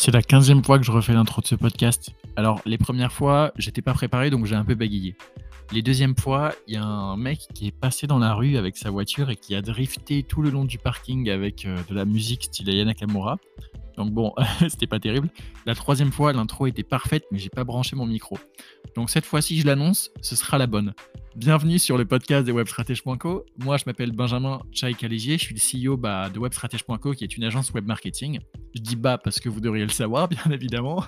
C'est la quinzième fois que je refais l'intro de ce podcast. Alors, les premières fois, j'étais pas préparé, donc j'ai un peu bégayé. Les deuxièmes fois, il y a un mec qui est passé dans la rue avec sa voiture et qui a drifté tout le long du parking avec euh, de la musique style Ayana Nakamura. Donc bon, c'était pas terrible. La troisième fois, l'intro était parfaite, mais j'ai pas branché mon micro. Donc cette fois-ci, je l'annonce, ce sera la bonne. Bienvenue sur le podcast de webstratège.co. Moi, je m'appelle Benjamin Chai Caligier, je suis le CEO bah, de webstratège.co, qui est une agence web marketing. Je dis bas parce que vous devriez le savoir, bien évidemment.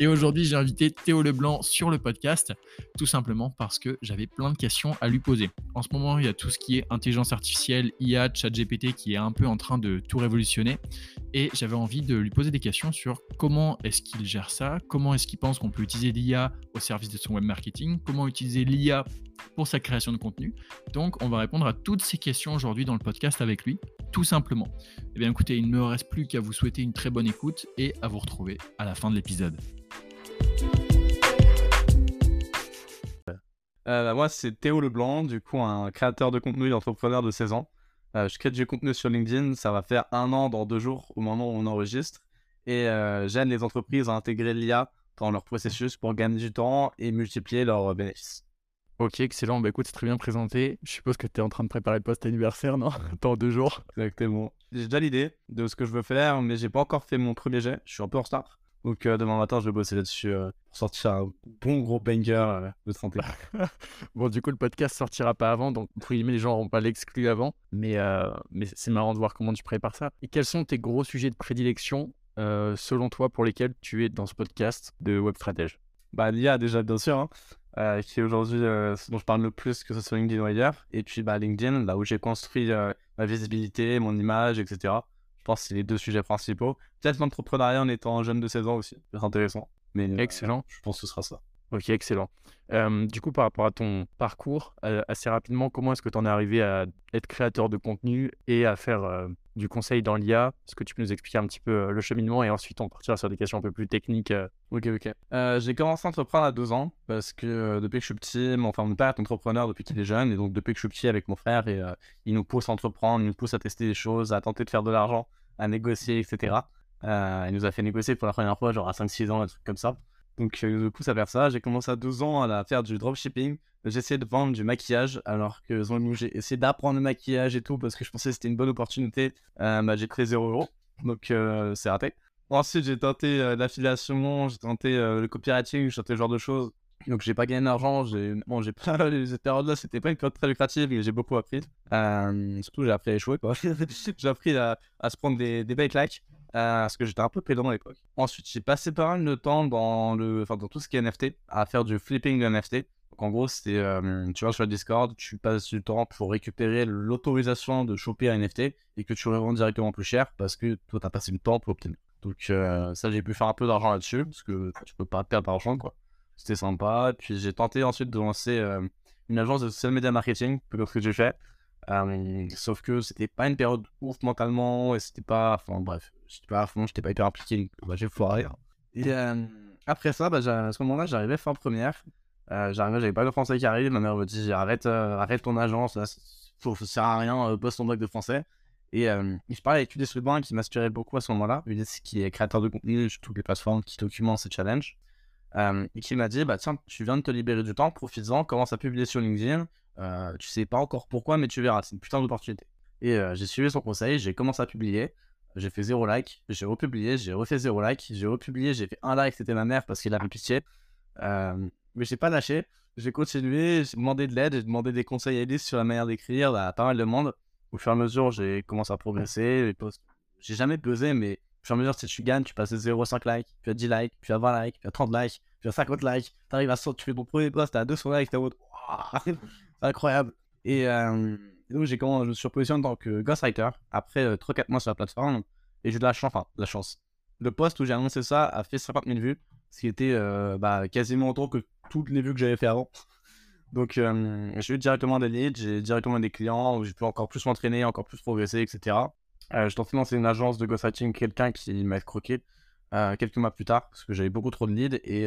Et aujourd'hui, j'ai invité Théo Leblanc sur le podcast, tout simplement parce que j'avais plein de questions à lui poser. En ce moment, il y a tout ce qui est intelligence artificielle, IA, ChatGPT qui est un peu en train de tout révolutionner. Et j'avais envie de lui poser des questions sur comment est-ce qu'il gère ça, comment est-ce qu'il pense qu'on peut utiliser l'IA au service de son web marketing, comment utiliser l'IA pour sa création de contenu. Donc, on va répondre à toutes ces questions aujourd'hui dans le podcast avec lui, tout simplement. Eh bien, écoutez, il ne me reste plus qu'à vous souhaiter une très bonne écoute et à vous retrouver à la fin de l'épisode. Euh, bah, moi, c'est Théo Leblanc, du coup, un créateur de contenu et entrepreneur de 16 ans. Euh, je crée du contenu sur LinkedIn. Ça va faire un an dans deux jours au moment où on enregistre. Et euh, j'aide les entreprises à intégrer l'IA dans leur processus pour gagner du temps et multiplier leurs bénéfices. Ok, excellent. Bah écoute, c'est très bien présenté. Je suppose que tu es en train de préparer le post anniversaire, non? Dans deux jours. Exactement. J'ai déjà l'idée de ce que je veux faire, mais j'ai pas encore fait mon premier jet. Je suis un peu en retard. Donc euh, demain matin, je vais bosser là-dessus euh, pour sortir un bon gros banger euh, de santé. bon, du coup, le podcast sortira pas avant, donc entre guillemets, les gens n'auront pas l'exclu avant. Mais, mais c'est marrant de voir comment tu prépares ça. Et quels sont tes gros sujets de prédilection, selon toi, pour lesquels tu es dans ce podcast de Web Stratège? Bah, l'IA, déjà, bien sûr, hein, qui est aujourd'hui ce dont je parle le plus, que ce soit LinkedIn ou ailleurs. Et puis, bah, LinkedIn, là où j'ai construit ma visibilité, mon image, etc. Je pense que c'est les deux sujets principaux. Peut-être l'entrepreneuriat en étant jeune de 16 ans aussi. C'est intéressant. Mais euh, excellent. je pense que ce sera ça. Ok, excellent. Euh, du coup, par rapport à ton parcours, euh, assez rapidement, comment est-ce que tu en es arrivé à être créateur de contenu et à faire du conseil dans l'IA Est-ce que tu peux nous expliquer un petit peu le cheminement et ensuite on partira sur des questions un peu plus techniques Ok, ok. j'ai commencé à entreprendre à deux ans parce que depuis que je suis petit, mon, mon père est entrepreneur depuis qu'il est jeune et donc depuis que je suis petit avec mon frère, et, il nous pousse à entreprendre, il nous pousse à tester des choses, à tenter de faire de l'argent, à négocier, etc. il nous a fait négocier pour la première fois, genre à 5-6 ans, un truc comme ça. Donc, il nous pousse à faire ça. J'ai commencé à 12 ans à faire du dropshipping. Essayé de vendre du maquillage, alors que j'ai essayé d'apprendre le maquillage et tout, parce que je pensais que c'était une bonne opportunité. Euh, bah, j'ai pris 0 euros, donc euh, c'est raté. Ensuite, j'ai tenté euh, l'affiliation, j'ai tenté le copywriting, j'ai tenté ce genre de choses. Donc, j'ai pas gagné d'argent. Bon, j'ai pas cette période-là, c'était pas une période très lucrative, mais j'ai beaucoup appris. surtout, j'ai appris à échouer, quoi. j'ai appris à, se prendre des, des bait euh, parce que j'étais un peu pédant à l'époque. Ensuite, j'ai passé pas mal de temps dans, le, enfin, dans tout ce qui est NFT, à faire du flipping de NFT. Donc en gros, c'était, euh, tu vas sur le Discord, tu passes du temps pour récupérer l'autorisation de choper un NFT et que tu revends directement plus cher parce que toi, tu as passé du temps pour obtenir. Donc euh, ça, j'ai pu faire un peu d'argent là-dessus parce que tu peux pas perdre d'argent, quoi. C'était sympa. Puis j'ai tenté ensuite de lancer une agence de social media marketing, peu comme ce que j'ai fait. Sauf que c'était pas une période ouf mentalement et c'était pas, enfin bref, j'étais pas à fond, j'étais pas hyper impliqué, bah, j'ai foiré. Et euh, après ça, bah, à ce moment-là, j'arrivais fin première. Euh, j'arrivais, j'avais pas de français qui arrive. Ma mère me dit arrête, euh, arrête ton agence, ça, ça sert à rien, bosse ton bac de français. Et je parlais avec Udis Rubin qui m'inspirait beaucoup à ce moment-là. Udis qui est créateur de contenu sur toutes les plateformes qui documentent ces challenges. et qui m'a dit bah tiens, tu viens de te libérer du temps, profites-en, commence à publier sur LinkedIn. Tu sais pas encore pourquoi, mais tu verras, c'est une putain d'opportunité. Et j'ai suivi son conseil, j'ai commencé à publier j'ai fait zéro like, j'ai republié, j'ai refait zéro like, j'ai republié, j'ai fait un like, c'était ma mère parce qu'il avait pitié. Euh, mais j'ai pas lâché, j'ai continué, j'ai demandé de l'aide, j'ai demandé des conseils à Elise sur la manière d'écrire à pas mal de monde. Au fur et à mesure, j'ai commencé à progresser. J'ai jamais pesé, mais au fur et à mesure, si tu gagnes, tu passes de 0 à 5 likes, puis à 10 likes, puis à 20 likes, puis à 30 likes, puis à 50 likes. T'arrives à 100, tu fais ton premier post, t'as à 200 likes, t'es en incroyable. Et euh, donc, j'ai commencé, je me suis positionné en tant que ghostwriter après 3-4 euh, mois sur la plateforme. Et j'ai de la chance, enfin, la chance. Le post où j'ai annoncé ça a fait 50 000 vues, ce qui était euh, bah, quasiment autant que toutes les vues que j'avais fait avant. Donc, euh, j'ai eu directement des leads, j'ai directement des clients où j'ai pu encore plus m'entraîner, encore plus progresser, etc. Je de lancer une agence de ghostwriting, quelqu'un qui m'a croqué quelques mois plus tard, parce que j'avais beaucoup trop de leads et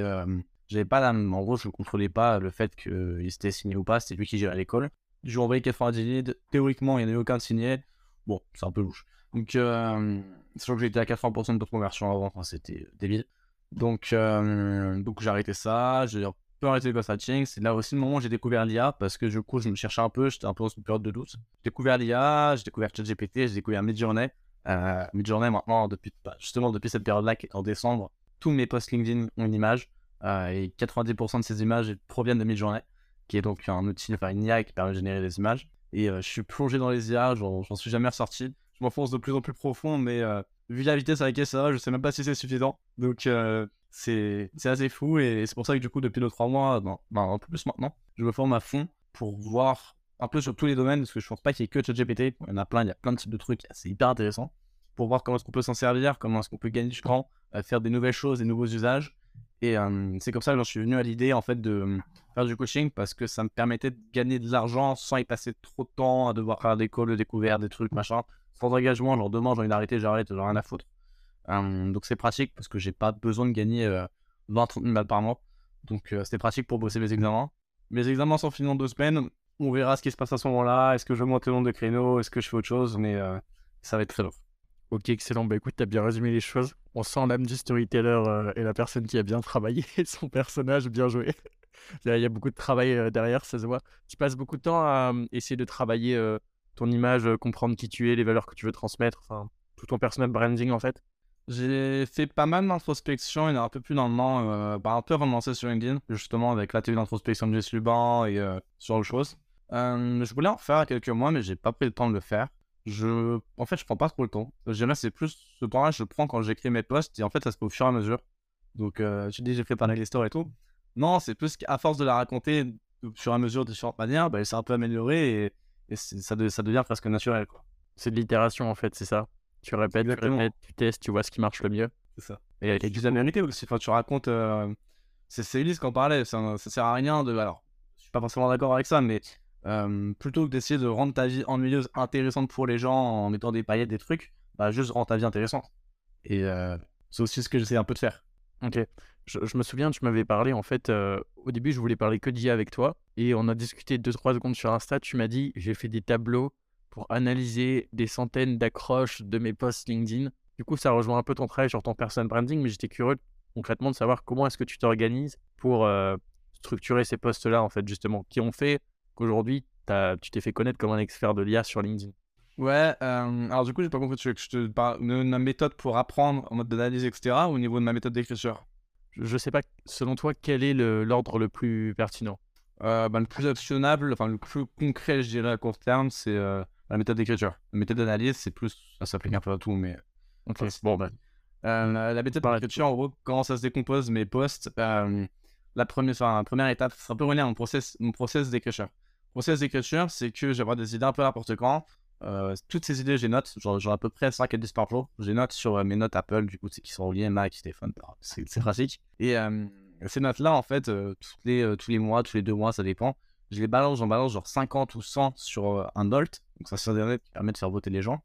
j'avais pas la... En gros, je ne contrôlais pas le fait qu'il s'était signé ou pas, c'était lui qui gérait l'école. Je lui ai envoyé 90 leads, théoriquement, il n'y en avait aucun de signé. Bon, c'est un peu louche. Donc, euh, sachant que j'étais à 80% de conversion avant, enfin, c'était débile. Donc, euh, donc j'ai arrêté ça, j'ai un peu arrêté le ghostwriting. C'est là aussi le moment où j'ai découvert l'IA parce que du coup, je me cherchais un peu, j'étais un peu dans une période de doute. J'ai découvert l'IA, j'ai découvert ChatGPT, j'ai découvert Midjourney. Euh, Midjourney, maintenant, depuis, bah, justement, depuis cette période-là, en décembre, tous mes posts LinkedIn ont une image euh, et 90% de ces images proviennent de Midjourney, qui est donc un outil, enfin une IA qui permet de générer des images. Et je suis plongé dans les IA, j'en suis jamais ressorti. Je m'enfonce de plus en plus profond, mais vu la vitesse à laquelle ça va, je sais même pas si c'est suffisant. Donc euh, c'est assez fou et c'est pour ça que du coup depuis 2-3 mois, ben, un peu plus maintenant, je me forme à fond pour voir un peu sur tous les domaines parce que je pense pas qu'il y ait que ChatGPT, il y en a plein, il y a plein de types de trucs, c'est hyper intéressant pour voir comment est-ce qu'on peut s'en servir, comment est-ce qu'on peut gagner du temps, euh, faire des nouvelles choses, des nouveaux usages. Et c'est comme ça que j'en suis venu à l'idée en fait de faire du coaching parce que ça me permettait de gagner de l'argent sans y passer trop de temps à devoir faire des calls de découverte, des trucs, machin sans engagement, genre demain j'ai envie d'arrêter, j'arrête, j'en ai rien à foutre. Donc c'est pratique parce que j'ai pas besoin de gagner 20-30 euh, 000 balles par mois. Donc c'était pratique pour bosser mes examens. Mes examens sont finis en deux semaines. On verra ce qui se passe à ce moment-là. Est-ce que je monte le nombre de créneaux? Est-ce que je fais autre chose? Mais ça va être très long. Ok, excellent. Bah écoute, t'as bien résumé les choses. On sent l'âme du storyteller et la personne qui a bien travaillé son personnage, bien joué. Il y a beaucoup de travail derrière, ça se voit. Tu passes beaucoup de temps à essayer de travailler ton image, euh, comprendre qui tu es, les valeurs que tu veux transmettre, enfin, tout ton personal branding en fait? J'ai fait pas mal d'introspection, il y a un peu plus dans le moment, euh, un peu avancé sur LinkedIn, justement avec la télé d'introspection de Jess Luban et euh, sur autre chose. je voulais en faire quelques mois, mais j'ai pas pris le temps de le faire. Je... En fait, je prends pas trop le temps. J'aime c'est plus ce temps-là, je prends quand j'écris mes posts, et en fait, ça se fait au fur et à mesure. Donc, tu dis, j'ai parler l'histoire et tout. Non, c'est plus qu'à force de la raconter au fur et à mesure de différentes manières, bah, elle s'est un peu améliorée et et ça, ça, devient presque naturel. quoi. C'est de l'itération en fait, c'est ça. Tu répètes, tu répètes, tu testes, tu vois ce qui marche le mieux. C'est ça. Et avec des amérités aussi. Enfin, tu racontes. Euh... C'est Ulysse qui en parlait. Ça, ça, sert à rien de. Alors, je suis pas forcément d'accord avec ça, mais euh, plutôt que d'essayer de rendre ta vie ennuyeuse intéressante pour les gens en mettant des paillettes, des trucs, bah juste rendre ta vie intéressante. Et euh, c'est aussi ce que j'essaie un peu de faire. Ok. Je, me souviens, tu m'avais parlé, en fait, euh, au début, je voulais parler que d'IA avec toi, et on a discuté 2-3 secondes sur Insta, tu m'as dit, j'ai fait des tableaux pour analyser des centaines d'accroches de mes posts LinkedIn. Du coup, ça rejoint un peu ton travail sur ton personal branding, mais j'étais curieux concrètement de savoir comment est-ce que tu t'organises pour structurer ces posts-là, en fait, justement, qui ont fait qu'aujourd'hui, tu t'es fait connaître comme un expert de l'IA sur LinkedIn. Ouais, euh, alors du coup, j'ai pas compris, que je te parle de ma méthode pour apprendre en mode d'analyse, etc., ou au niveau de ma méthode d'écriture? Je sais pas, selon toi, quel est l'ordre le, plus pertinent? Euh, ben, Le plus actionnable, enfin le plus concret, je dirais, à court terme, c'est euh, la méthode d'écriture. La méthode d'analyse, c'est plus. Ça s'applique un peu à tout, mais. Ok, bon, ben. Euh, la, méthode d'écriture, en gros, comment ça se décompose mes posts la, première, enfin, la première étape, c'est un peu relié à mon process, mon process d'écriture. Process d'écriture, c'est que j'ai des idées un peu n'importe quand. Euh, toutes ces idées, j'ai note. Genre, à peu près 5 à 10 par jour. J'ai note sur euh, mes notes Apple, du coup, qui sont reliées Mac, téléphone. C'est pratique. Et euh, ces notes-là, en fait, tous, les, tous les mois, tous les deux mois, ça dépend. Je les balance, j'en balance genre 50 ou 100 sur un Dolt. Donc, ça, c'est internet qui permet de faire voter les gens.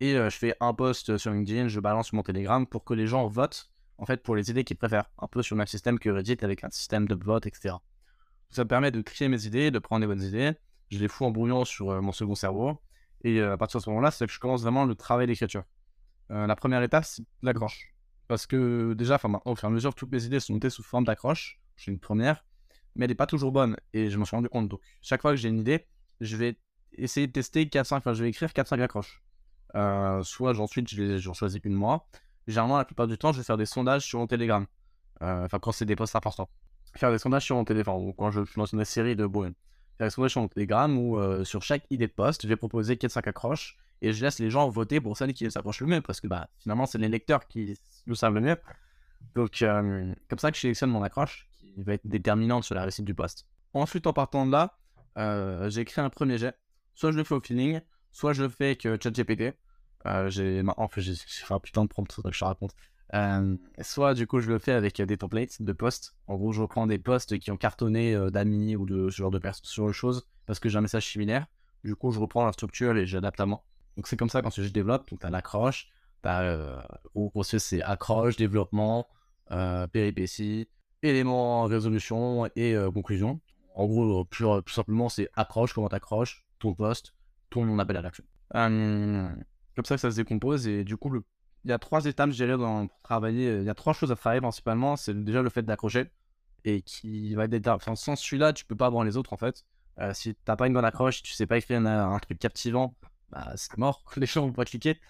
Et je fais un post sur LinkedIn, je balance sur mon Telegram pour que les gens votent, en fait, pour les idées qu'ils préfèrent. Un peu sur le même système que Reddit avec un système de vote, etc. Ça me permet de créer mes idées, de prendre des bonnes idées. Je les fous en brouillon sur mon second cerveau et euh, à partir de ce moment-là, c'est que je commence vraiment le travail d'écriture. Euh, la première étape, c'est l'accroche. Parce que déjà, enfin, au fur et à mesure, toutes mes idées sont notées sous forme d'accroche. J'ai une première, mais elle n'est pas toujours bonne. Et je m'en suis rendu compte. Donc, chaque fois que j'ai une idée, je vais essayer de tester 4-5, enfin, je vais écrire 4-5 accroches. Euh, soit ensuite, j'en choisis une moi. Généralement, la plupart du temps, je vais faire des sondages sur mon Telegram. Enfin, quand c'est des posts importants. Faire des sondages sur mon téléphone, ou quand je suis dans une série de Bowen faire une sur mon Telegram où euh, sur chaque idée de poste, je vais proposer 4-5 accroches et je laisse les gens voter pour celle qui s'approche le mieux parce que bah, finalement, c'est les lecteurs qui nous savent le mieux. Donc, euh, comme ça que je sélectionne mon accroche qui va être déterminante sur la réussite du poste. Ensuite, en partant de là, euh, j'ai créé un premier jet. Soit je le fais au feeling, soit je le fais avec ChatGPT. j'ai, en fait, j'ai fait un putain de prompt, que je te raconte. Euh, soit du coup je le fais avec des templates de posts. En gros, je reprends des posts qui ont cartonné euh, d'amis ou de ce genre de personnes choses parce que j'ai un message similaire. Du coup, je reprends la structure et j'adapte à moi. Donc c'est comme ça qu'ensuite je développe. Donc tu as l'accroche, tu as euh, c'est accroche, développement, euh, péripéties, éléments, résolution et conclusion. En gros, plus simplement, c'est accroche, comment t'accroches, ton post, ton appel à l'action. comme ça que ça se décompose. Et du coup, le... il y a trois étapes, je dans... pour travailler. Il y a trois choses à travailler principalement. C'est déjà le fait d'accrocher et qui va être enfin, sans celui-là, tu peux pas avoir les autres en fait. Euh, si t'as pas une bonne accroche, tu sais pas écrire un, truc captivant, bah, c'est mort. Les gens vont pas cliquer.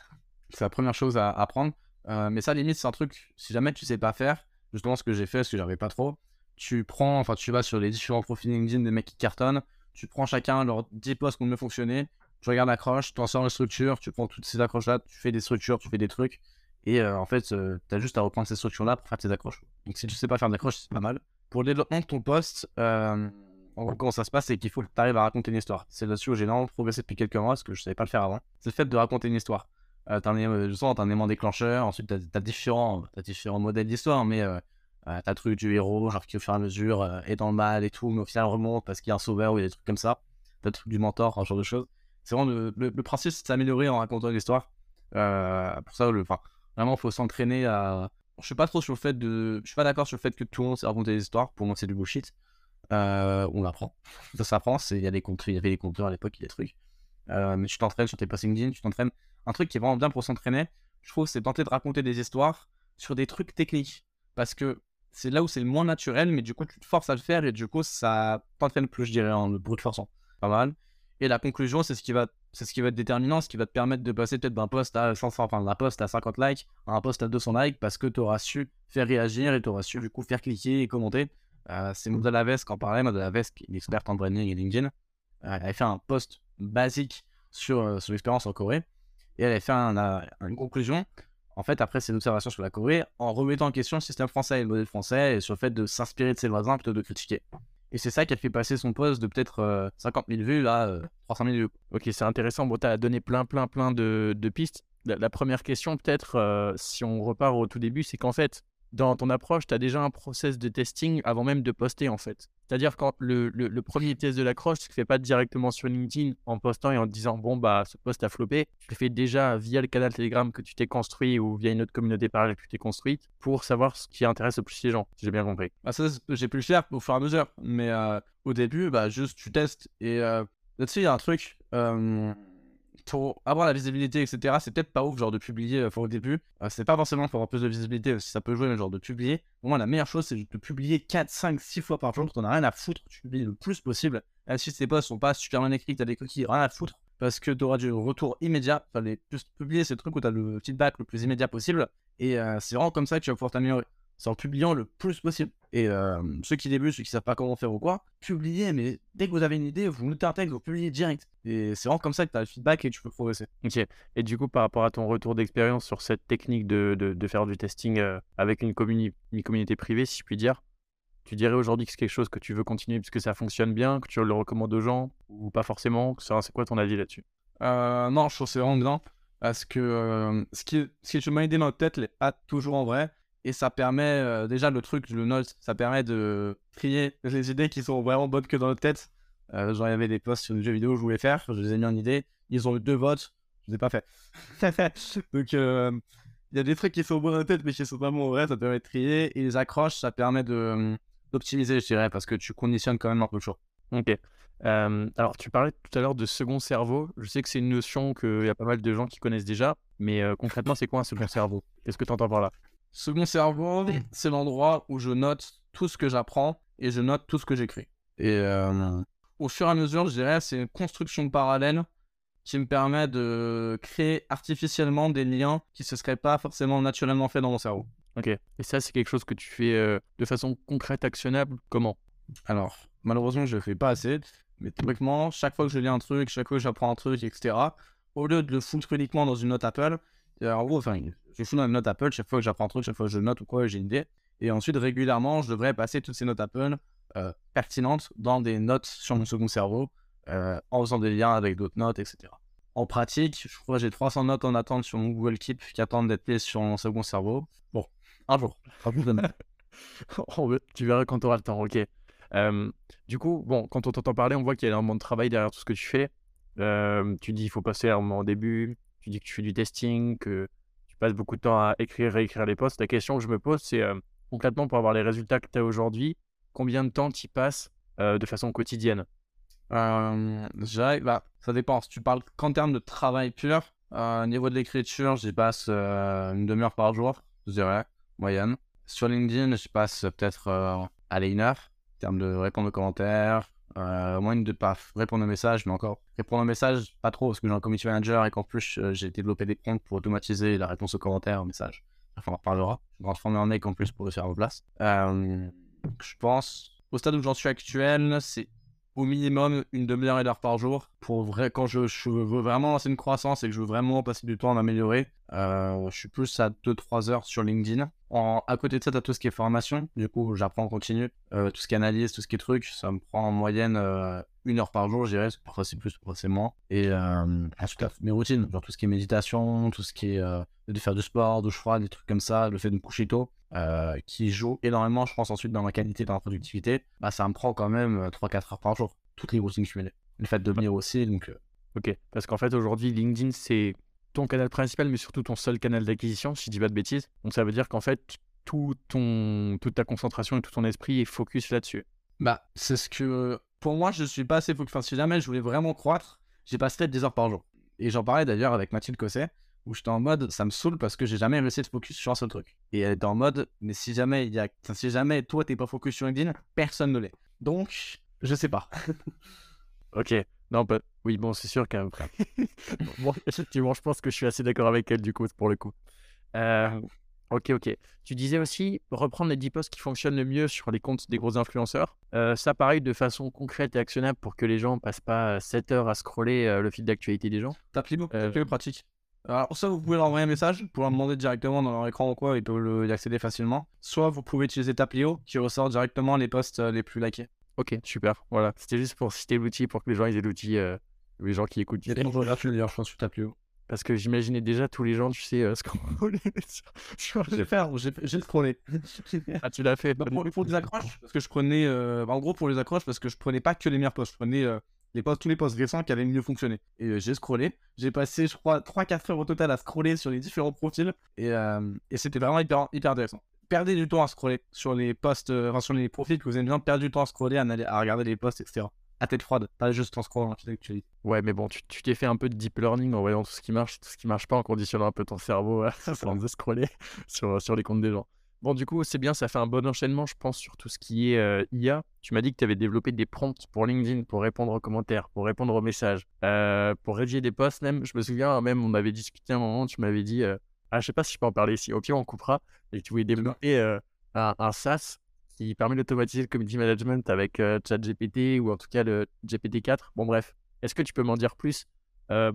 C'est la première chose à apprendre. Euh, mais ça, limite, c'est un truc, si jamais tu sais pas faire, justement ce que j'ai fait, parce que j'avais pas trop, tu prends, enfin, tu vas sur les différents profils LinkedIn des mecs qui cartonnent, tu prends chacun leurs 10 posts qui ont mieux fonctionné, tu regardes l'accroche, tu sors une structure, tu prends toutes ces accroches-là, tu fais des structures, tu fais des trucs, et euh, en fait, tu as juste à reprendre ces structures-là pour faire tes accroches. Donc si tu sais pas faire d'accroche, c'est pas mal. Pour le développement de ton poste, euh, comment ça se passe, c'est qu'il faut que tu arrives à raconter une histoire. C'est là-dessus où j'ai énormément progressé depuis quelques mois, parce que je savais pas le faire avant. C'est le fait de raconter une histoire. Euh, as euh, sens, as un élément déclencheur, ensuite tu as, différents, as différents modèles d'histoire, mais euh, euh, t'as le truc du héros, genre qui au fur et à mesure euh, est dans le mal et tout, mais au final remonte parce qu'il y a un sauveur ou il y a des trucs comme ça. T'as le truc du mentor, un genre de choses. C'est vraiment le, le, principe, c'est de s'améliorer en racontant une histoire. pour ça, le, vraiment, il faut s'entraîner à. Je suis pas trop sur le fait de. Je suis pas d'accord sur le fait que tout le monde sait raconter des histoires. Pour moi, c'est du bullshit. on l'apprend. Ça s'apprend. Il y a des comptes, il y avait des compteurs à l'époque, il y a des trucs. mais tu t'entraînes sur tes passing jeans, tu t'entraînes un truc qui est vraiment bien pour s'entraîner, je trouve, c'est tenter de raconter des histoires sur des trucs techniques. Parce que c'est là où c'est le moins naturel, mais du coup, tu te forces à le faire et du coup, ça t'entraîne plus, je dirais, en le brute forçant. Pas mal. Et la conclusion, c'est ce qui va c'est ce qui va être déterminant, ce qui va te permettre de passer peut-être d'un post à 500, enfin d'un post à 50 likes à un post à 200 likes parce que tu auras su faire réagir et tu auras su du coup faire cliquer et commenter. Euh, c'est Maud Laves qui en parlait, Maud Laves qui est experte en branding et LinkedIn. Euh, elle avait fait un post basique sur, euh, sur l'expérience en Corée et elle a fait une conclusion, en fait, après ses observations sur la Corée, en remettant en question le système français et le modèle français, et sur le fait de s'inspirer de ses voisins plutôt que de critiquer. Et c'est ça qui a fait passer son poste de peut-être 50 euh, 000 vues à 300 000 vues. Ok, c'est intéressant. Bon, tu as donné plein, plein, plein de, pistes. La, première question, peut-être, euh, si on repart au tout début, c'est qu'en fait, dans ton approche, tu as déjà un process de testing avant même de poster, en fait. C'est-à-dire quand le, le, premier test de l'accroche, tu ne fais pas directement sur LinkedIn en postant et en te disant bon bah ce post a flopé. Tu le fais déjà via le canal Telegram que tu t'es construit ou via une autre communauté parallèle que tu t'es construite pour savoir ce qui intéresse le plus les gens. Si j'ai bien compris. Bah ça j'ai pu le faire au fur et à mesure, mais euh, au début bah juste tu testes et euh, là-dessus il y a un truc. Euh, pour avoir la visibilité, etc., c'est peut-être pas ouf, genre de publier euh, au début. Euh, c'est pas forcément pour avoir plus de visibilité, si ça peut jouer, mais genre de publier. Pour moi, la meilleure chose, c'est de publier 4, 5, 6 fois par jour. T'en as rien à foutre, tu publies le plus possible. Si tes posts sont pas super bien écrits, t'as des coquilles, rien à foutre. Parce que tu auras du retour immédiat. Les, plus publier ces trucs où t'as le feedback le plus immédiat possible. Et euh, c'est vraiment comme ça que tu vas pouvoir t'améliorer c'est en publiant le plus possible. Et euh, ceux qui débutent, ceux qui savent pas comment faire ou quoi, publiez, mais dès que vous avez une idée, vous notez un texte, vous publiez direct. Et c'est vraiment comme ça que tu as le feedback et tu peux progresser. Ok. Et du coup, par rapport à ton retour d'expérience sur cette technique de, de, faire du testing euh, avec une, une communauté privée, si je puis dire, tu dirais aujourd'hui que c'est quelque chose que tu veux continuer puisque ça fonctionne bien, que tu le recommandes aux gens ou pas forcément? C'est quoi ton avis là-dessus? Euh, Non, je trouve que c'est vraiment bien parce que ce, qui, ce qui est une idée dans notre tête n'est pas toujours en vrai. Et ça permet, euh, déjà le truc, le note, ça permet de trier les idées qui sont vraiment bonnes que dans notre tête. Euh, genre, il y avait des posts sur des jeux vidéo que je voulais faire, je les ai mis en idée. Ils ont eu deux votes, je ne les ai pas fait. Donc, euh, il y a des trucs qui sont bons dans notre tête, mais qui sont pas bons en vrai, ça permet de trier. Et les accroches, ça permet de, d'optimiser, je dirais, parce que tu conditionnes quand même un peu le show. Ok. alors, tu parlais tout à l'heure de second cerveau. Je sais que c'est une notion qu'il y a pas mal de gens qui connaissent déjà, mais concrètement, c'est quoi un second cerveau? Qu'est-ce que tu entends par là? Second cerveau, c'est l'endroit où je note tout ce que j'apprends et je note tout ce que j'écris. Et euh, au fur et à mesure, je dirais, c'est une construction parallèle qui me permet de créer artificiellement des liens qui ne se seraient pas forcément naturellement faits dans mon cerveau. Ok. Et ça, c'est quelque chose que tu fais euh, de façon concrète, actionnable Comment? Alors, malheureusement, je ne le fais pas assez. Mais typiquement, chaque fois que je lis un truc, chaque fois que j'apprends un truc, etc., au lieu de le foutre uniquement dans une note Apple, en gros, enfin, je fous dans une note Apple chaque fois que j'apprends un truc, chaque fois que je note ou quoi, j'ai une idée. Et ensuite, régulièrement, je devrais passer toutes ces notes Apple euh, pertinentes dans des notes sur mon second cerveau, euh, en faisant des liens avec d'autres notes, etc. En pratique, je crois que j'ai 300 notes en attente sur mon Google Keep qui attendent d'être mises sur mon second cerveau. Bon, un jour. tu verras quand tu auras le temps, ok. Euh, du coup, bon, quand on t'entend parler, on voit qu'il y a énormément de travail derrière tout ce que tu fais. tu dis il faut passer un moment au début, tu dis que tu fais du testing, que tu passes beaucoup de temps à écrire, réécrire les posts. La question que je me pose, c'est euh, concrètement pour avoir les résultats que tu as aujourd'hui, combien de temps tu passes euh, de façon quotidienne? Euh, bah, Ça dépend. Si tu parles qu'en termes de travail pur, Au niveau de l'écriture, j'y passe une demi-heure par jour, je dirais, moyenne. Sur LinkedIn, j'y passe peut-être à une heure en termes de répondre aux commentaires, euh, moins de pas répondre aux messages, mais encore répondre aux messages, pas trop, parce que j'ai un community manager et qu'en plus j'ai développé des prompts pour automatiser la réponse aux commentaires, aux messages. Enfin, on en reparlera. Je transformer en mec en plus pour le faire à vos places. je pense, au stade où j'en suis actuel, c'est au minimum une demi-heure et d'heure par jour pour vrai quand je, veux vraiment lancer une croissance et que je veux vraiment passer du temps à m'améliorer euh, je suis plus à 2-3 heures sur LinkedIn. En, à côté de ça t'as tout ce qui est formation. Du coup j'apprends en continu. Euh, tout ce qui est analyse tout ce qui est truc ça me prend en moyenne euh, une heure par jour je dirais. Parfois c'est plus parfois c'est moins. Et ensuite mes routines. Genre tout ce qui est méditation tout ce qui est de faire du sport douche froide des trucs comme ça le fait de me coucher tôt qui joue énormément, je pense, ensuite dans ma qualité, dans la productivité, bah, ça me prend quand même 3-4 euh, heures par jour, toutes les routines cumulées. Le fait de venir aussi, donc. Ok, parce qu'en fait, aujourd'hui, LinkedIn, c'est ton canal principal, mais surtout ton seul canal d'acquisition, si je dis pas de bêtises. Donc ça veut dire qu'en fait, tout ton, toute ta concentration et tout ton esprit est focus là-dessus. Bah, c'est ce que. Pour moi, je suis pas assez focus. Enfin, si jamais je voulais vraiment croître, j'ai passé 10 heures par jour. Et j'en parlais d'ailleurs avec Mathilde Cosset où j'étais en mode ça me saoule parce que j'ai jamais réussi de focus sur un seul truc. Et elle était en mode mais si jamais il y a si jamais toi t'es pas focus sur LinkedIn, personne ne l'est. Donc je sais pas. ok. Non, pas... oui, bon, c'est sûr qu'un bon, effectivement, je pense que je suis assez d'accord avec elle du coup pour le coup. Euh, ok, ok. Tu disais aussi reprendre les 10 posts qui fonctionnent le mieux sur les comptes des gros influenceurs. Euh, ça, pareil, de façon concrète et actionnable pour que les gens passent pas 7 heures à scroller euh, le fil d'actualité des gens? Plus euh... pratique. Alors, soit vous pouvez leur envoyer un message pour leur demander directement dans leur écran ou quoi, ils peuvent y accéder facilement. Soit vous pouvez utiliser Taplio qui ressort directement les posts euh, les plus likés. Ok, super. Voilà, c'était juste pour citer l'outil pour que les gens aient l'outil, euh, les gens qui écoutent. Il y a d'ailleurs, je pense, sur Taplio. Parce que j'imaginais déjà tous les gens, tu sais, euh, scroller. J'ai fait, j'ai scrollé. ah, tu l'as fait bah, pour, pour, les accroches, parce que je prenais. Bah, en gros, pour les accroches, parce que je prenais pas que les meilleurs posts, je prenais les posts, tous les posts récents qui avaient mieux fonctionné. Et euh, j'ai scrollé. J'ai passé, je crois, 3-4 heures au total à scroller sur les différents profils. Et, euh, et c'était vraiment hyper, hyper intéressant. Perdez du temps à scroller sur les posts, euh, enfin, sur les profils que vous aimez bien. Perdez du temps à scroller, à, regarder les posts, etc. À tête froide, pas juste en scrollant l'actualité. Ouais, mais bon, tu t'es fait un peu de deep learning en voyant tout ce qui marche, tout ce qui marche pas, en conditionnant un peu ton cerveau à scroller sur, sur les comptes des gens. Bon, du coup, c'est bien, ça fait un bon enchaînement, je pense, sur tout ce qui est euh, IA. Tu m'as dit que tu avais développé des prompts pour LinkedIn, pour répondre aux commentaires, pour répondre aux messages, euh, pour rédiger des posts même. Je me souviens, même, on avait discuté un moment, tu m'avais dit, euh, ah, je sais pas si je peux en parler ici, au pire, on coupera, et tu voulais développer un, un, SaaS qui permet d'automatiser le community management avec ChatGPT ou en tout cas le GPT-4. Bon, bref, est-ce que tu peux m'en dire plus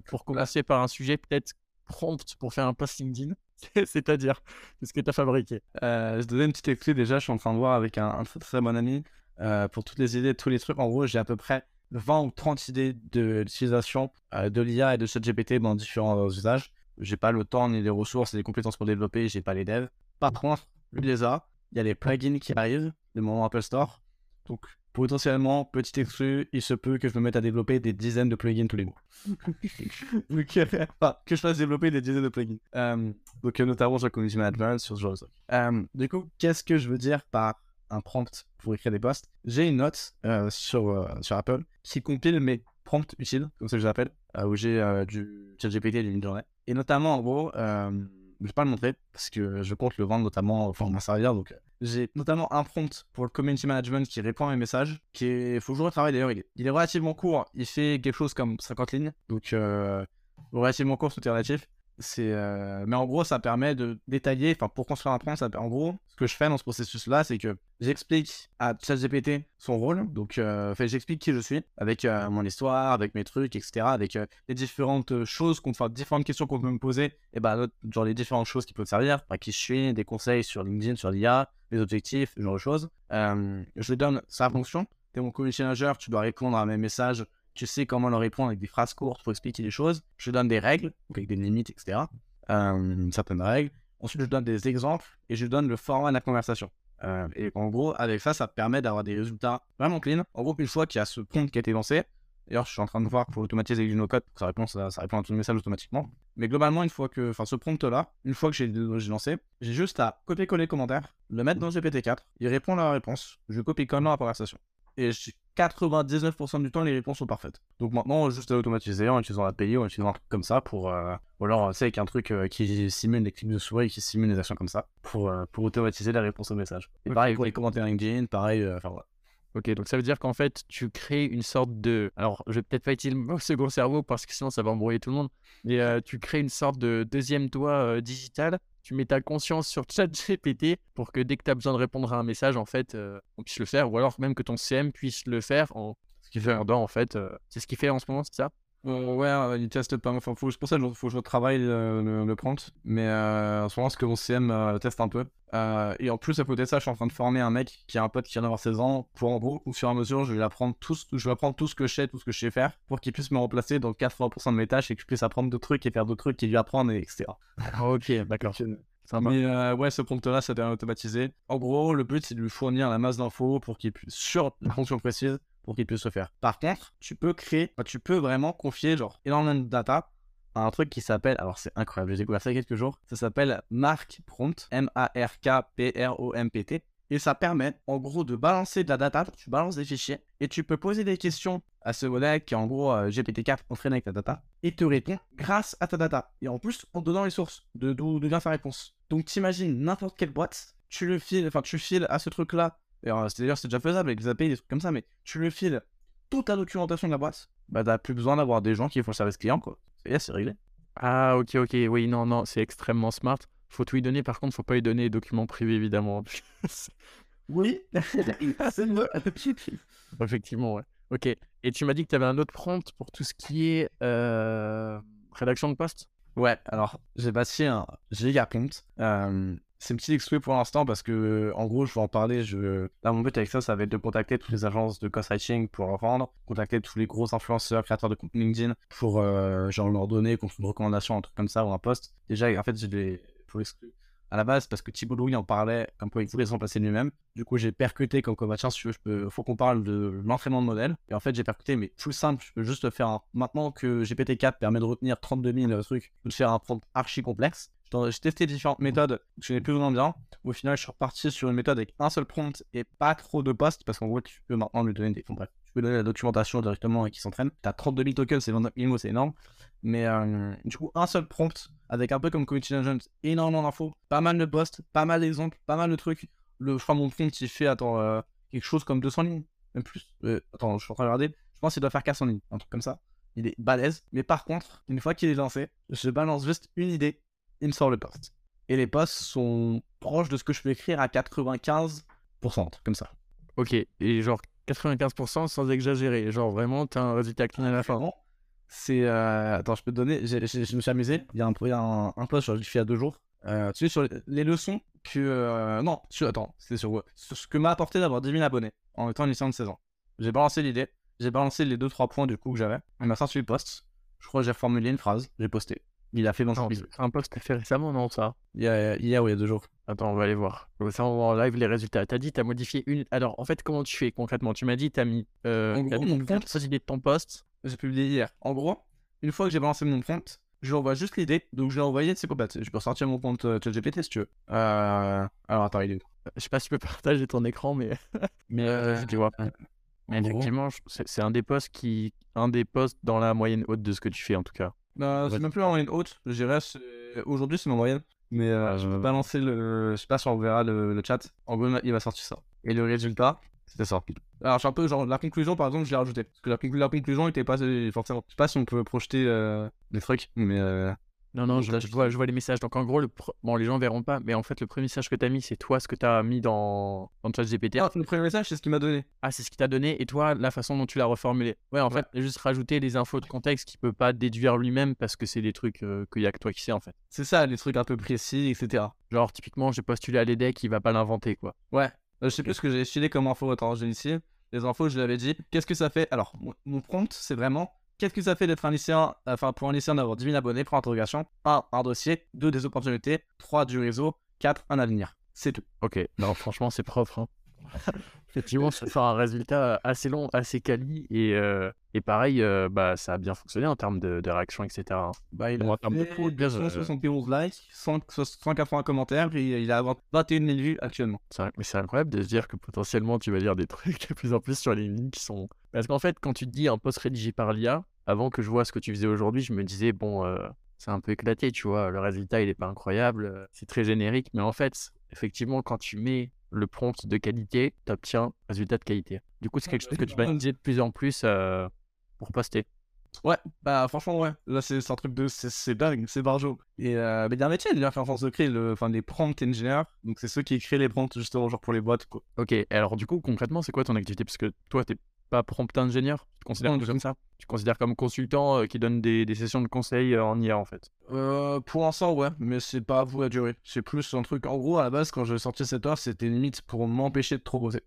Pour commencer par un sujet peut-être prompt pour faire un post LinkedIn? C'est-à-dire, qu'est-ce que tu as fabriqué? Euh, Je donnais une petite clé déjà, je suis en train de voir avec un, très, bon ami euh, pour toutes les idées, tous les trucs. En gros, j'ai à peu près 20 ou 30 idées d'utilisation euh, de l'IA et de ChatGPT dans différents usages. J'ai pas le temps ni les ressources et les compétences pour développer, j'ai pas les devs. Par contre, lui les a. Il y a les plugins qui arrivent de mon Apple Store. Donc, potentiellement, petit exclu, il se peut que je me mette à développer des dizaines de plugins tous les mois. donc, que je fasse développer des dizaines de plugins. Donc, euh, notamment sur Community Management, sur ce genre de trucs. Euh, du coup, qu'est-ce que je veux dire par un prompt pour écrire des posts? J'ai une note euh, sur, sur Apple qui compile mes prompts utiles, comme ça que je les appelle, où j'ai du ChatGPT et du Midjourney. Et notamment, en gros, je ne vais pas le montrer parce que je compte le vendre notamment, enfin, m'en servir. Donc, j'ai notamment un prompt pour le community management qui répond à mes messages, qui est, faut que je retravaille d'ailleurs, il, est relativement court, il fait quelque chose comme 50 lignes, donc relativement court, tout est relatif. C'est, euh, mais en gros, ça permet de détailler, enfin, pour construire un ça, en gros, ce que je fais dans ce processus-là, c'est que j'explique à ChatGPT son rôle, donc, euh, j'explique qui je suis, avec euh, mon histoire, avec mes trucs, etc., avec les différentes choses qu'on, enfin, différentes questions qu'on peut me poser, et bah, genre les différentes choses qui peuvent servir, à qui je suis, des conseils sur LinkedIn, sur l'IA, les objectifs, ce genre de choses. je lui donne sa fonction. T'es mon community manager, tu dois répondre à mes messages tu sais comment leur répondre avec des phrases courtes pour expliquer les choses. Je donne des règles, avec des limites, etc. Euh, certaines règles. Ensuite, je donne des exemples et je donne le format de la conversation. Euh, et en gros, avec ça, ça permet d'avoir des résultats vraiment clean. En gros, une fois qu'il y a ce prompt qui a été lancé, d'ailleurs, je suis en train de voir pour automatiser avec du no-code ça réponde, ça, répond à tous les messages automatiquement. Mais globalement, une fois que, enfin, ce prompt-là, une fois que j'ai lancé, j'ai juste à copier-coller le commentaire, le mettre dans GPT-4, il répond à la réponse, je copie-colle dans la conversation. Et 99% du temps, les réponses sont parfaites. Donc maintenant, juste à automatiser en utilisant l'API ou en utilisant un truc comme ça pour. euh, ou alors, tu sais, avec un truc euh, qui simule des clics de souris, qui simule des actions comme ça pour, euh, pour automatiser la réponse au message. Et pareil pour les commentaires LinkedIn, pareil. euh, Enfin voilà. Ok, donc ça veut dire qu'en fait, tu crées une sorte de. Alors, je vais peut-être pas utiliser le mot second cerveau parce que sinon ça va embrouiller tout le monde. Mais euh, tu crées une sorte de deuxième doigt euh, digital. Tu mets ta conscience sur ChatGPT pour que dès que tu as besoin de répondre à un message, en fait, euh, on puisse le faire. Ou alors même que ton CM puisse le faire en ce qui fait en fait. c'est ce qu'il fait en ce moment, c'est ça? Euh, ouais, euh, il teste pas. Enfin, faut, c'est pour ça faut que je retravaille le, le, le prompt. Mais euh, en ce moment, ce que mon CM teste un peu. Et en plus, à côté de ça, je suis en train de former un mec qui a un pote qui vient d'avoir 16 ans. Pour en gros, au fur et à mesure, je vais apprendre tout, ce- je vais apprendre tout ce que je sais, tout ce que je sais faire, pour qu'il puisse me remplacer dans 80% de mes tâches et que je puisse apprendre d'autres trucs et faire d'autres trucs et lui apprendre, et etc. Ok, d'accord. Mais euh, ouais, ce prompt-là, ça devient automatisé. En gros, le but, c'est de lui fournir la masse d'infos pour qu'il puisse, sur une fonction précise, qu'il puisse se faire. Par contre, tu peux créer, tu peux vraiment confier, genre, énormément de data à un truc qui s'appelle, alors c'est incroyable, j'ai découvert ça il y a quelques jours, ça s'appelle Mark Prompt, M-A-R-K-P-R-O-M-P-T. Et ça permet, en gros, de balancer de la data, tu balances des fichiers, et tu peux poser des questions à ce modèle qui est en gros euh, GPT-4 entraîné avec ta data, et te répond grâce à ta data. Et en plus, en donnant les sources de d'où vient sa réponse. Donc t'imagines n'importe quelle boîte, tu le files, enfin tu files à ce truc-là, d'ailleurs c'est déjà faisable avec des API, des trucs comme ça, mais tu le files toute la documentation de la boîte, bah t'as plus besoin d'avoir des gens qui font le service client, quoi. Et c'est réglé. Ah, ok, ok. Oui, non, non, c'est extrêmement smart. Faut tout y donner, par contre, faut pas y donner les documents privés, évidemment. Oui, c'est le Effectivement, ouais. Ok. Et tu m'as dit que tu avais un autre prompt pour tout ce qui est euh, rédaction de poste? Ouais, alors j'ai bâti un giga prompt. Euh, c'est une petite exclu pour l'instant parce que, en gros, je vais en parler. Je... Là, mon but avec ça, ça va être de contacter toutes les agences de ghostwriting pour leur vendre, contacter tous les gros influenceurs, créateurs de contenu LinkedIn pour euh, genre leur donner une recommandation, un truc comme ça ou un post. Déjà, en fait, je l'ai pour à la base parce que Thibault Louis en parlait comme quoi il voulait se remplacer lui-même. Du coup, j'ai percuté comme quoi, bah, tiens, si je peux... faut qu'on parle de l'entraînement de modèle. Et en fait, j'ai percuté, mais plus simple, je peux juste faire un. Maintenant que GPT-4 permet de retenir 32 000 trucs, je peux faire un prompt archi complexe. J'ai testé différentes méthodes, je connais plus moins bien. Au final, je suis reparti sur une méthode avec un seul prompt et pas trop de postes parce qu'en gros, tu peux maintenant lui donner des. Bon, bref, tu peux donner la documentation directement et qui s'entraîne. T'as 32 000 tokens, c'est 29 000 mots, c'est énorme. Mais euh, du coup, un seul prompt avec un peu comme Community Agent, énormément d'infos, pas mal de posts, pas mal d'exemples, pas mal de trucs. Le, je crois mon prompt il fait attends, euh, quelque chose comme 200 lignes, même plus. Euh, attends, je suis en train de regarder. Je pense qu'il doit faire 400 lignes, un truc comme ça. Il est balèze. Mais par contre, une fois qu'il est lancé, je balance juste une idée, il me sort le post. Et les posts sont proches de ce que je peux écrire à 95%, un truc comme ça. Ok. Et genre 95% sans exagérer. Genre vraiment, t'as un résultat clean à la fin. C'est. euh, Attends, je peux te donner. j'ai- j'ai- je me suis amusé. Il y a un, il y a un, un post, je l'ai fait il y a deux jours. Euh, tu sais, sur les, les leçons que. euh, non, sur, attends, c'était sur, sur ce que m'a apporté d'avoir 10 000 abonnés en étant lycéen de 16 ans. J'ai balancé l'idée. J'ai balancé les 2-3 points du coup que j'avais. Il m'a sorti le post. Je crois que j'ai reformulé une phrase. J'ai posté. Il a fait dans son Non, un post fait récemment, non, ça? Il y a, hier ou il y a deux jours. Attends, on va aller voir. Ça, on va en live les résultats. T'as dit, t'as modifié une. Alors, en fait, comment tu fais concrètement? Tu m'as dit, t'as mis. Euh, En gros, mis mon compte- cette idée de ton post. J'ai publié hier. En gros, une fois que j'ai balancé mon compte, je lui envoie juste l'idée. Donc je lui ai envoyé, c'est quoi bah, Je peux ressortir mon compte euh, ChatGPT si tu veux. Euh... Alors attends, il est où? Je sais pas si tu peux partager ton écran, mais. Mais euh, tu vois. euh, Mais effectivement, c'est un des posts qui. Un des posts dans la moyenne haute de ce que tu fais, en tout cas. Bah, c'est même plus en moyenne haute. Je dirais, c'est- aujourd'hui c'est ma moyenne. Mais euh, Ah, je peux balancer le. Je sais pas si on verra le, le chat. En gros, il m'a sorti ça. Et le résultat, c'était ça. Alors, je suis un peu genre, la conclusion par exemple, je l'ai rajouté. Parce que la, la conclusion était pas forcément. Je sais pas si on peut projeter euh, des trucs, mais. euh, Non, non, je, là, je je- vois, je vois les messages. Donc, en gros, le pre- bon, les gens verront pas, mais en fait, le premier message que tu as mis, c'est toi ce que tu as mis dans, dans ChatGPT. Ah, le premier message, c'est ce qu'il m'a donné. Ah, c'est ce qu'il t'a donné, et toi, la façon dont tu l'as reformulé. Ouais, en Ouais. fait, juste rajouter des infos de contexte qu'il peut pas déduire lui-même parce que c'est des trucs euh, qu'il y a que toi qui sais, en fait. C'est ça, les trucs un peu précis, etc. Genre, typiquement, j'ai postulé à l'EDEC, il va pas l'inventer, quoi. Ouais. Euh, je sais plus ce que j'ai filé comme info. J'ai ici. Les infos, je l'avais dit. Qu'est-ce que ça fait? Alors, mon prompt, c'est vraiment qu'est-ce que ça fait d'être un lycéen, enfin, pour un lycéen d'avoir 10 000 abonnés pour interrogation? 1. Un dossier. 2. Des opportunités. 3. Du réseau. 4. Un avenir. C'est tout. Ok, non, franchement, c'est propre. hein. Effectivement, ça un résultat assez long, assez quali. Et, euh, Et pareil, euh, bah, ça a bien fonctionné en termes de, de réaction, etc. hein. Bah, il en a termes de bien, euh, 171 likes, 100 180 commentaires et il a 21 000 vues actuellement. Mais c'est incroyable de se dire que potentiellement tu vas lire des trucs de plus en plus sur LinkedIn qui sont. Parce qu'en fait, quand tu te dis un post rédigé par l'IA, avant que je vois ce que tu faisais aujourd'hui, je me disais, bon, euh, c'est un peu éclaté, tu vois, le résultat il est pas incroyable, euh, c'est très générique, mais en fait, effectivement, quand tu mets le prompt de qualité, tu obtiens résultat de qualité. Du coup, c'est quelque chose que tu vas utiliser de plus en plus euh, pour poster. Ouais, bah franchement, ouais. Là, c'est un truc de. C'est dingue, c'est barjo. Et euh, mais il y a un métier déjà, en France de créer, le, enfin, des prompt engineers. Donc, c'est ceux qui créent les prompts justement, genre pour les boîtes, quoi. Ok, et alors du coup, concrètement, c'est quoi ton activité? Parce que toi, t'es pas prompt ingénieur Tu te considères Non, comme ça Tu te considères comme consultant euh, qui donne des, des sessions de conseil euh, en IA en fait Euh, pour l'instant, ouais, mais c'est pas à vous à durer. C'est plus un truc. En gros, à la base, quand j'ai sorti cette offre, c'était limite pour m'empêcher de trop bosser.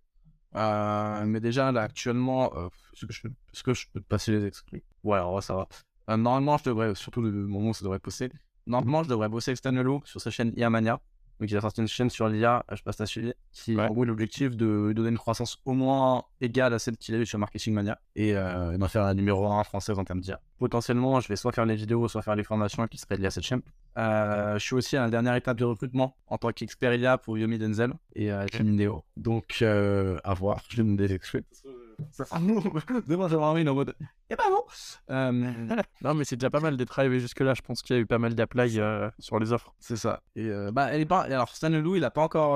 Euh, mais déjà, là, actuellement, euh, est-ce que, je est-ce que je peux te passer les extraits Ouais, vrai, ça va. Euh, normalement, je devrais, surtout le moment où ça devrait poster, normalement, je devrais bosser avec Stanelo sur sa chaîne IA Mania. Donc, il a sorti une chaîne sur l'IA, je passe à suivre, qui Ouais. a en gros l'objectif de donner une croissance au moins égale à celle qu'il a eu sur Marketing Mania et euh, d'en faire la numéro 1 française en termes d'IA. Potentiellement, je vais soit faire les vidéos, soit faire les formations qui seraient liées à cette chaîne. Euh, je suis aussi à la dernière étape de recrutement en tant qu'expert IA pour Yomi Denzel et euh, Team. Donc, euh, à voir. Je vais me. Demain, j'aurai un mail en mode. Et pas bon Euh, Non, mais c'est déjà pas mal d'être arrivé jusque-là. Je pense qu'il y a eu pas mal d'apply euh, sur les offres. C'est ça. Et euh, bah, elle est pas. Alors, Stan Leloup, il a pas encore.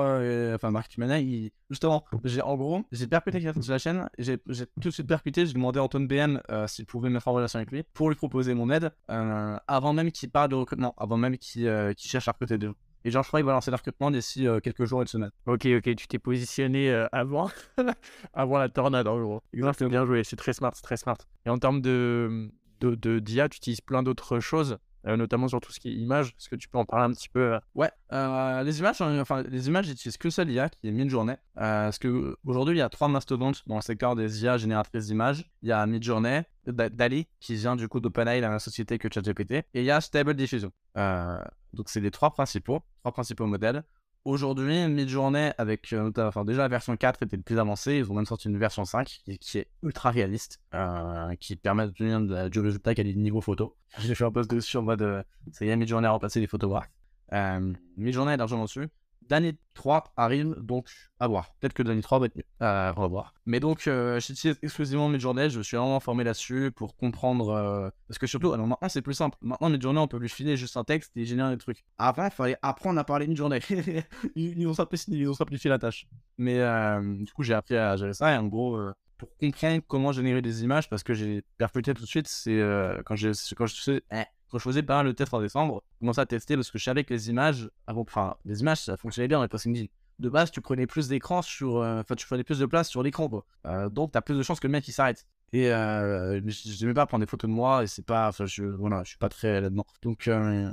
Enfin, Marc Mania, il. Justement, j'ai en gros, j'ai percuté quelqu'un sur la chaîne. J'ai j'ai tout de suite percuté. J'ai demandé à Antoine BN euh, s'il pouvait me mettre en relation avec lui pour lui proposer mon aide avant même qu'il parle de recrutement, avant même qu'il cherche à recruter des gens. Et genre, je crois qu'il va lancer le recrutement d'ici euh, quelques jours et une semaine. Ok, ok, tu t'es positionné euh, avant, avant la tornade en gros. Exactement. Bien joué, c'est très smart, c'est très smart. Et en termes de, de, de d'IA, tu utilises plein d'autres choses, notamment sur tout ce qui est images. Est-ce que tu peux en parler un petit peu euh? Ouais, euh, les images, j'en- enfin, les images, j'utilise que seule IA qui est Midjourney. Euh, parce que aujourd'hui, il y a trois mastodontes dans le secteur des IA génératrices d'images. Il y a Midjourney, Da- Dali, qui vient du coup d'OpenAI, la même société que ChatGPT, et il y a Stable Diffusion. Euh, donc, c'est les trois principaux, trois principaux modèles. Aujourd'hui, Midjourney, avec euh, enfin, déjà la version 4 était plus avancée, ils ont même sorti une version 5 qui, est ultra réaliste, euh, qui permet d'obtenir du résultat qui a des niveaux photo. J'ai fait un post dessus en mode euh, ça y est, Midjourney a remplacé les photographes. Euh, Midjourney est largement dessus. Dany 3 arrive, donc à voir. Peut-être que Dany 3 va être mieux. Euh, on va voir. Mais donc, euh, j'utilise exclusivement Midjourney. Je me suis vraiment formé là-dessus pour comprendre. euh, Parce que surtout, alors maintenant, c'est plus simple. Maintenant, Midjourney, on peut lui filer juste un texte et générer des trucs. Avant, il fallait apprendre à parler Midjourney. ils, ils ont simplifié, la tâche. Mais euh, du coup, j'ai appris à gérer ça. Et en gros, euh, pour comprendre comment générer des images, parce que j'ai percuté tout de suite, c'est quand, j'ai- quand je eh, quand je faisais mal le test en décembre, je à tester parce que je savais que les images, enfin, les images, ça fonctionnait bien les post LinkedIn. De base, tu prenais plus d'écran sur, euh, enfin, tu prenais plus de place sur l'écran, quoi. Euh, donc, t'as plus de chances que le mec il s'arrête. Et euh, j'aimais pas prendre des photos de moi et c'est pas, enfin, je, voilà, je suis pas très là-dedans. Donc, euh,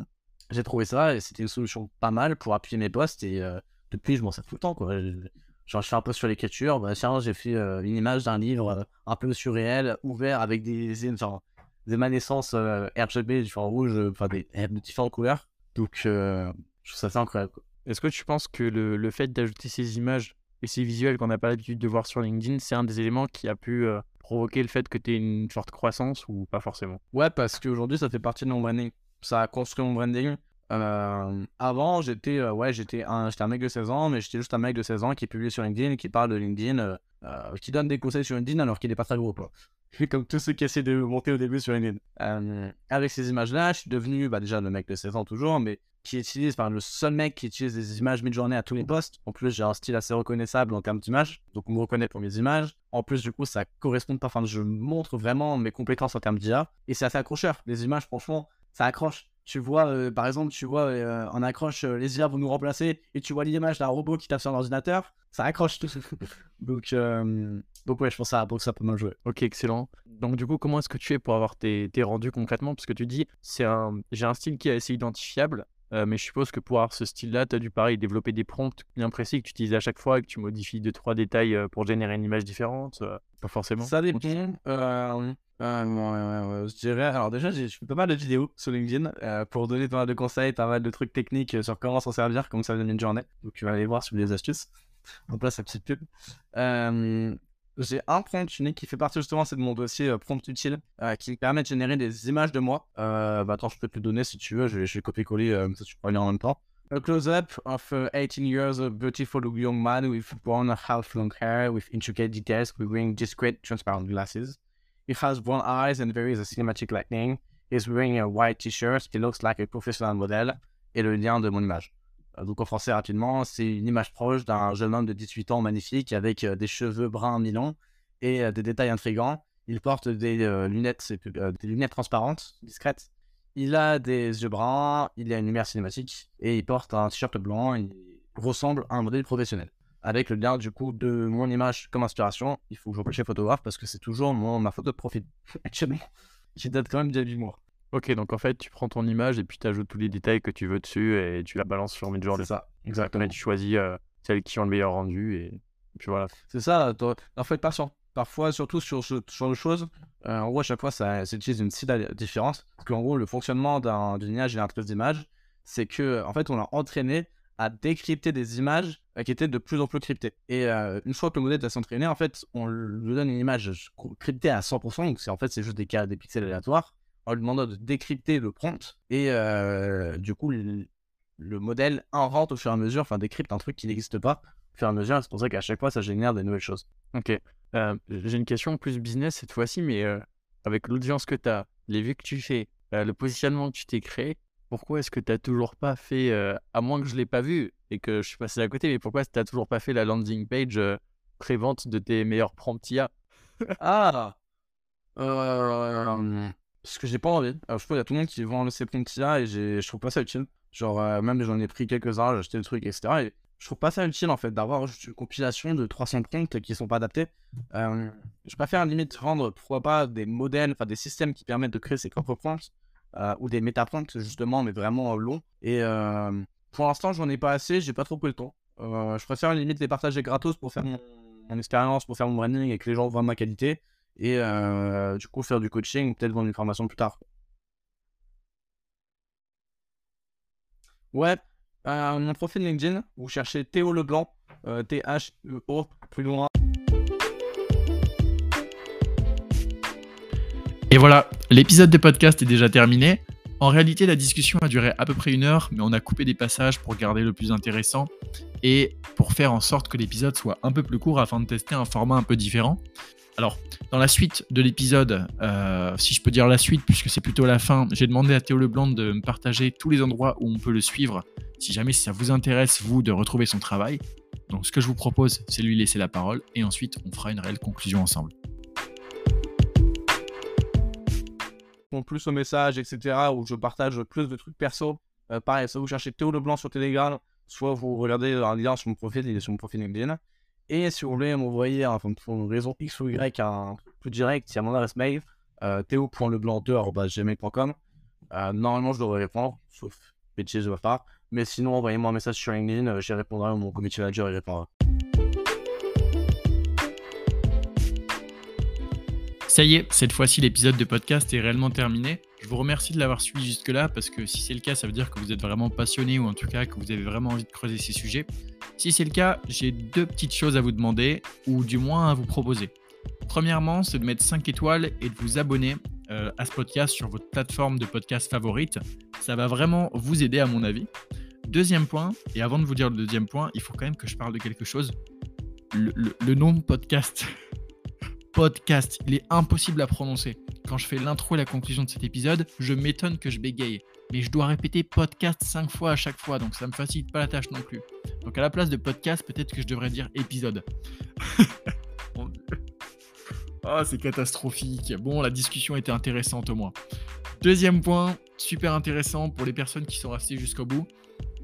j'ai trouvé ça et c'était une solution pas mal pour appuyer mes posts et depuis, je m'en sers tout le temps, quoi. Genre, je fais un peu sur l'écriture. Bah, j'ai fait une image d'un livre un peu surréel, ouvert avec des, enfin, des émanescences euh, RGB, différents rouges, euh, enfin des de différentes couleurs. Donc, euh, je trouve ça assez incroyable. Est-ce que tu penses que le, le fait d'ajouter ces images et ces visuels qu'on n'a pas l'habitude de voir sur LinkedIn, c'est un des éléments qui a pu euh, provoquer le fait que tu aies une forte croissance ou pas forcément? Ouais, parce qu'aujourd'hui, ça fait partie de mon branding. Ça a construit mon branding. Euh, avant, j'étais euh, ouais, j'étais un, un mec de 16 ans, mais j'étais juste un mec de 16 ans qui publie sur LinkedIn qui parle de LinkedIn, qui donne des conseils sur LinkedIn alors qu'il n'est pas très gros. Quoi. Comme tous ceux qui essaient de monter au début sur LinkedIn. Euh, avec ces images-là, je suis devenu bah, déjà le mec de 16 ans toujours, mais qui utilise, enfin, le seul mec qui utilise des images mid-journée à tous les postes. En plus, j'ai un style assez reconnaissable en termes d'images, donc on me reconnaît pour mes images. En plus, du coup, ça correspond pas, enfin, je montre vraiment mes compétences en termes d'IA, et c'est assez accrocheur. Les images, franchement, ça accroche. Tu vois, euh, par exemple, tu vois, euh, en accroche, euh, les IA vont nous remplacer, et tu vois l'image d'un robot qui tape sur l'ordinateur, ça accroche tout. donc, euh, donc ouais, je pense que ça, ça peut mal jouer. Ok, excellent. Donc du coup, comment est-ce que tu fais pour avoir tes, tes rendus concrètement? Parce que tu dis, c'est un, j'ai un style qui est assez identifiable, euh, mais je suppose que pour avoir ce style-là, tu as dû pareil développer des prompts bien précis que tu utilises à chaque fois et que tu modifies deux trois détails euh, pour générer une image différente. euh, pas forcément. Ça dépend. Euh, je dirais. Alors, déjà, j'ai- je fais pas mal de vidéos sur LinkedIn pour donner pas mal de conseils, pas mal de trucs techniques sur comment s'en servir, comme ça vient une journée. Donc, tu vas aller voir sur les astuces. Donc là, sa petite pub. J'ai un prompt unique qui fait partie justement de mon dossier euh, prompt utile euh, qui me permet de générer des images de moi. Euh, bah attends, je peux te le donner si tu veux, je vais, copier-coller, euh, ça tu peux lire en même temps. A close-up of a 18 years of beautiful young man with brown half long hair with intricate details wearing discreet transparent glasses. He has brown eyes and is a cinematic lightning. He's wearing a white t-shirt. He looks like a professional model. Et le lien de mon image. Euh, Donc en français rapidement, c'est une image proche d'un jeune homme de 18 ans magnifique avec euh, des cheveux bruns mi-longs et euh, des détails intrigants. Il porte des lunettes, des lunettes transparentes, discrètes. Il a des yeux bruns, il a une lumière cinématique et il porte un t-shirt blanc. Il ressemble à un modèle professionnel. Avec le lien du coup de mon image comme inspiration, il faut que je chez photographe parce que c'est toujours mon, ma photo de profil actuellement, qui date quand même d'il y a 8 mois. Ok, donc en fait, tu prends ton image et puis tu ajoutes tous les détails que tu veux dessus et tu la balances sur Midjourney. C'est ça, Exactement. Tu choisis euh, celles qui ont le meilleur rendu et puis voilà. C'est ça, en fait. Parfois, surtout sur ce genre de choses, euh, en gros, à chaque fois, ça, ça utilise une cible différente. Parce qu'en gros, le fonctionnement d'un- d'une image génératrice d'images, c'est que, en fait, on a entraîné à décrypter des images euh, qui étaient de plus en plus cryptées. Et euh, une fois que le modèle est entraîné, en fait, on lui donne une image cryptée à 100%. Donc, c'est en fait, c'est juste des, cas, des pixels aléatoires. En lui demandant de décrypter le prompt. Et euh, du coup, le, le modèle invente au fur et à mesure, enfin, décrypte un truc qui n'existe pas au fur et à mesure. C'est pour ça qu'à chaque fois, ça génère des nouvelles choses. Ok. Euh, J'ai une question plus business cette fois-ci, mais euh, avec l'audience que tu as, les vues que tu fais, le positionnement que tu t'es créé, pourquoi est-ce que tu n'as toujours pas fait, à moins que je ne l'ai pas vu et que je suis passé à côté, mais pourquoi tu n'as toujours pas fait la landing page pré-vente de tes meilleurs prompts IA Ah euh, Parce que j'ai pas envie. Alors, je trouve qu'il y a tout le monde qui vend ses prompts IA et j'ai- je trouve pas ça utile. Genre, euh, même j'en ai pris quelques-uns, j'ai acheté des trucs, etc. Et je trouve pas ça utile en fait d'avoir juste une compilation de 300 prompts qui sont pas adaptés. Euh, je préfère limite vendre, pourquoi pas, des modèles, enfin des systèmes qui permettent de créer ses propres prompts euh, ou des métaprompts justement, mais vraiment longs. Et euh, pour l'instant, j'en ai pas assez, j'ai pas trop pris le temps. Euh, je préfère limite les partager gratos pour faire mon expérience, pour faire mon branding et que les gens voient ma qualité. Et euh, du coup, faire du coaching peut-être vendre une formation plus tard. Ouais, euh, mon profil LinkedIn, vous cherchez Théo Leblanc, euh, T-H-E-O, plus loin. Et voilà, l'épisode de podcast est déjà terminé. En réalité, la discussion a duré à peu près une heure, mais on a coupé des passages pour garder le plus intéressant et pour faire en sorte que l'épisode soit un peu plus court afin de tester un format un peu différent. Alors, dans la suite de l'épisode, euh, si je peux dire la suite, puisque c'est plutôt la fin, j'ai demandé à Théo Leblanc de me partager tous les endroits où on peut le suivre, si jamais ça vous intéresse, vous, de retrouver son travail. Donc, ce que je vous propose, c'est lui laisser la parole, et ensuite, on fera une réelle conclusion ensemble. Plus aux messages, etc., où je partage plus de trucs perso. Euh, pareil, soit vous cherchez Théo Leblanc sur Telegram, soit vous regardez un lien sur mon profil, il est sur mon profil LinkedIn. Et si vous voulez m'envoyer, enfin, pour une raison X ou Y, un truc plus direct, il y a mon adresse mail, euh, théo.leblanc2.gmail.com. Euh, normalement, je devrais répondre, sauf bêtise de ma part. Mais sinon, envoyez-moi un message sur LinkedIn, euh, j'y répondrai, ou mon community manager y répondra. Ça y est, cette fois-ci l'épisode de podcast est réellement terminé. Je vous remercie de l'avoir suivi jusque-là parce que si c'est le cas, ça veut dire que vous êtes vraiment passionné ou en tout cas que vous avez vraiment envie de creuser ces sujets. Si c'est le cas, j'ai deux petites choses à vous demander ou du moins à vous proposer. Premièrement, c'est de mettre 5 étoiles et de vous abonner euh, à ce podcast sur votre plateforme de podcast favorite. Ça va vraiment vous aider à mon avis. Deuxième point, et avant de vous dire le deuxième point, il faut quand même que je parle de quelque chose. Le, nom podcast. podcast, il est impossible à prononcer. Quand je fais l'intro et la conclusion de cet épisode, je m'étonne que je bégaye. Mais je dois répéter podcast 5 fois à chaque fois, donc ça me facilite pas la tâche non plus. Donc à la place de podcast, peut-être que je devrais dire épisode. Ah, c'est catastrophique. Bon, la discussion était intéressante au moins. Deuxième point, super intéressant pour les personnes qui sont restées jusqu'au bout.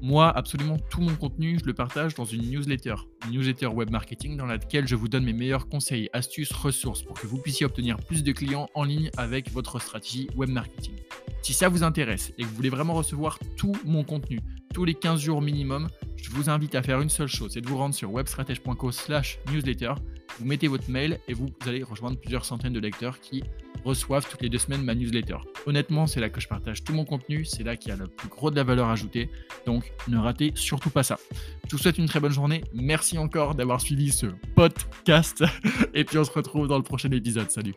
Moi, absolument tout mon contenu, je le partage dans une newsletter, newsletter web marketing dans laquelle je vous donne mes meilleurs conseils, astuces, ressources pour que vous puissiez obtenir plus de clients en ligne avec votre stratégie web marketing. Si ça vous intéresse et que vous voulez vraiment recevoir tout mon contenu, tous les 15 jours minimum, je vous invite à faire une seule chose, c'est de vous rendre sur webstratege.co slash newsletter, vous mettez votre mail et vous allez rejoindre plusieurs centaines de lecteurs qui reçoivent toutes les deux semaines ma newsletter. Honnêtement, c'est là que je partage tout mon contenu, c'est là qu'il y a le plus gros de la valeur ajoutée. Donc ne ratez surtout pas ça. Je vous souhaite une très bonne journée. Merci encore d'avoir suivi ce podcast. Et puis on se retrouve dans le prochain épisode. Salut.